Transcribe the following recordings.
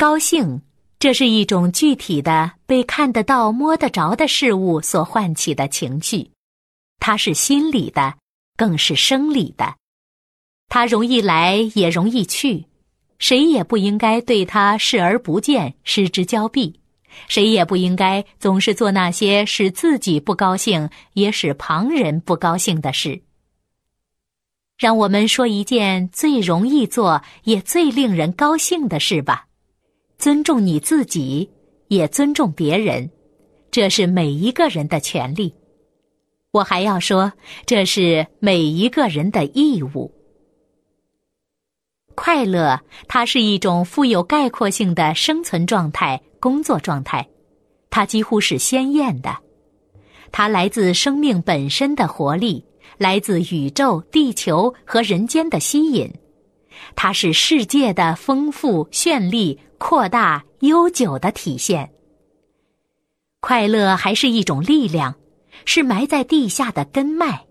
高兴，这是一种具体的、被看得到、摸得着的事物所唤起的情绪，它是心理的，更是生理的。它容易来，也容易去，谁也不应该对它视而不见、失之交臂，谁也不应该总是做那些使自己不高兴，也使旁人不高兴的事。让我们说一件最容易做也最令人高兴的事吧：尊重你自己，也尊重别人，这是每一个人的权利。我还要说，这是每一个人的义务。快乐，它是一种富有概括性的生存状态、工作状态，它几乎是鲜艳的，它来自生命本身的活力。来自宇宙、地球和人间的吸引，它是世界的丰富、绚丽、扩大、悠久的体现。快乐还是一种力量，是埋在地下的根脉。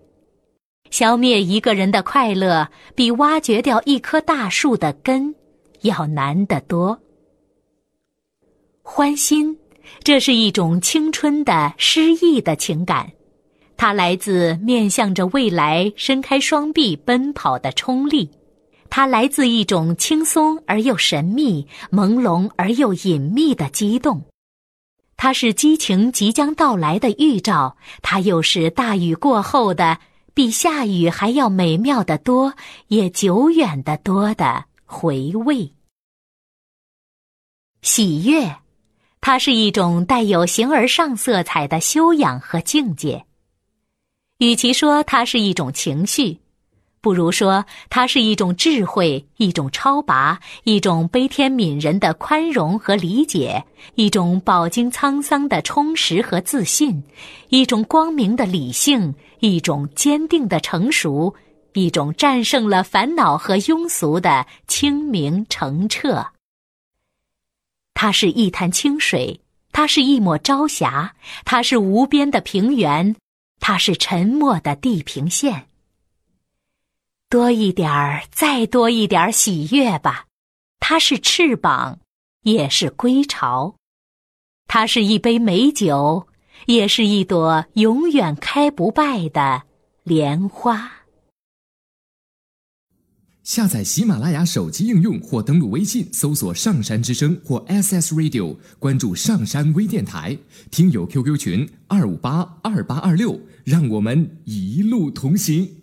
消灭一个人的快乐，比挖掘掉一棵大树的根要难得多。欢心，这是一种青春的诗意的情感。它来自面向着未来伸开双臂奔跑的冲力，它来自一种轻松而又神秘、朦胧而又隐秘的激动，它是激情即将到来的预兆，它又是大雨过后的比下雨还要美妙的多，也久远的多的回味。喜悦，它是一种带有形而上色彩的修养和境界。与其说它是一种情绪，不如说它是一种智慧，一种超拔，一种悲天悯人的宽容和理解，一种饱经沧桑的充实和自信，一种光明的理性，一种坚定的成熟，一种战胜了烦恼和庸俗的清明澄澈。它是一潭清水，它是一抹朝霞，它是无边的平原。它是沉默的地平线。多一点儿，再多一点儿喜悦吧。它是翅膀，也是归巢。它是一杯美酒，也是一朵永远开不败的莲花。下载喜马拉雅手机应用或登录微信，搜索“上山之声”或 SS Radio，关注上山微电台，听友 QQ 群二五八二八二六。让我们一路同行。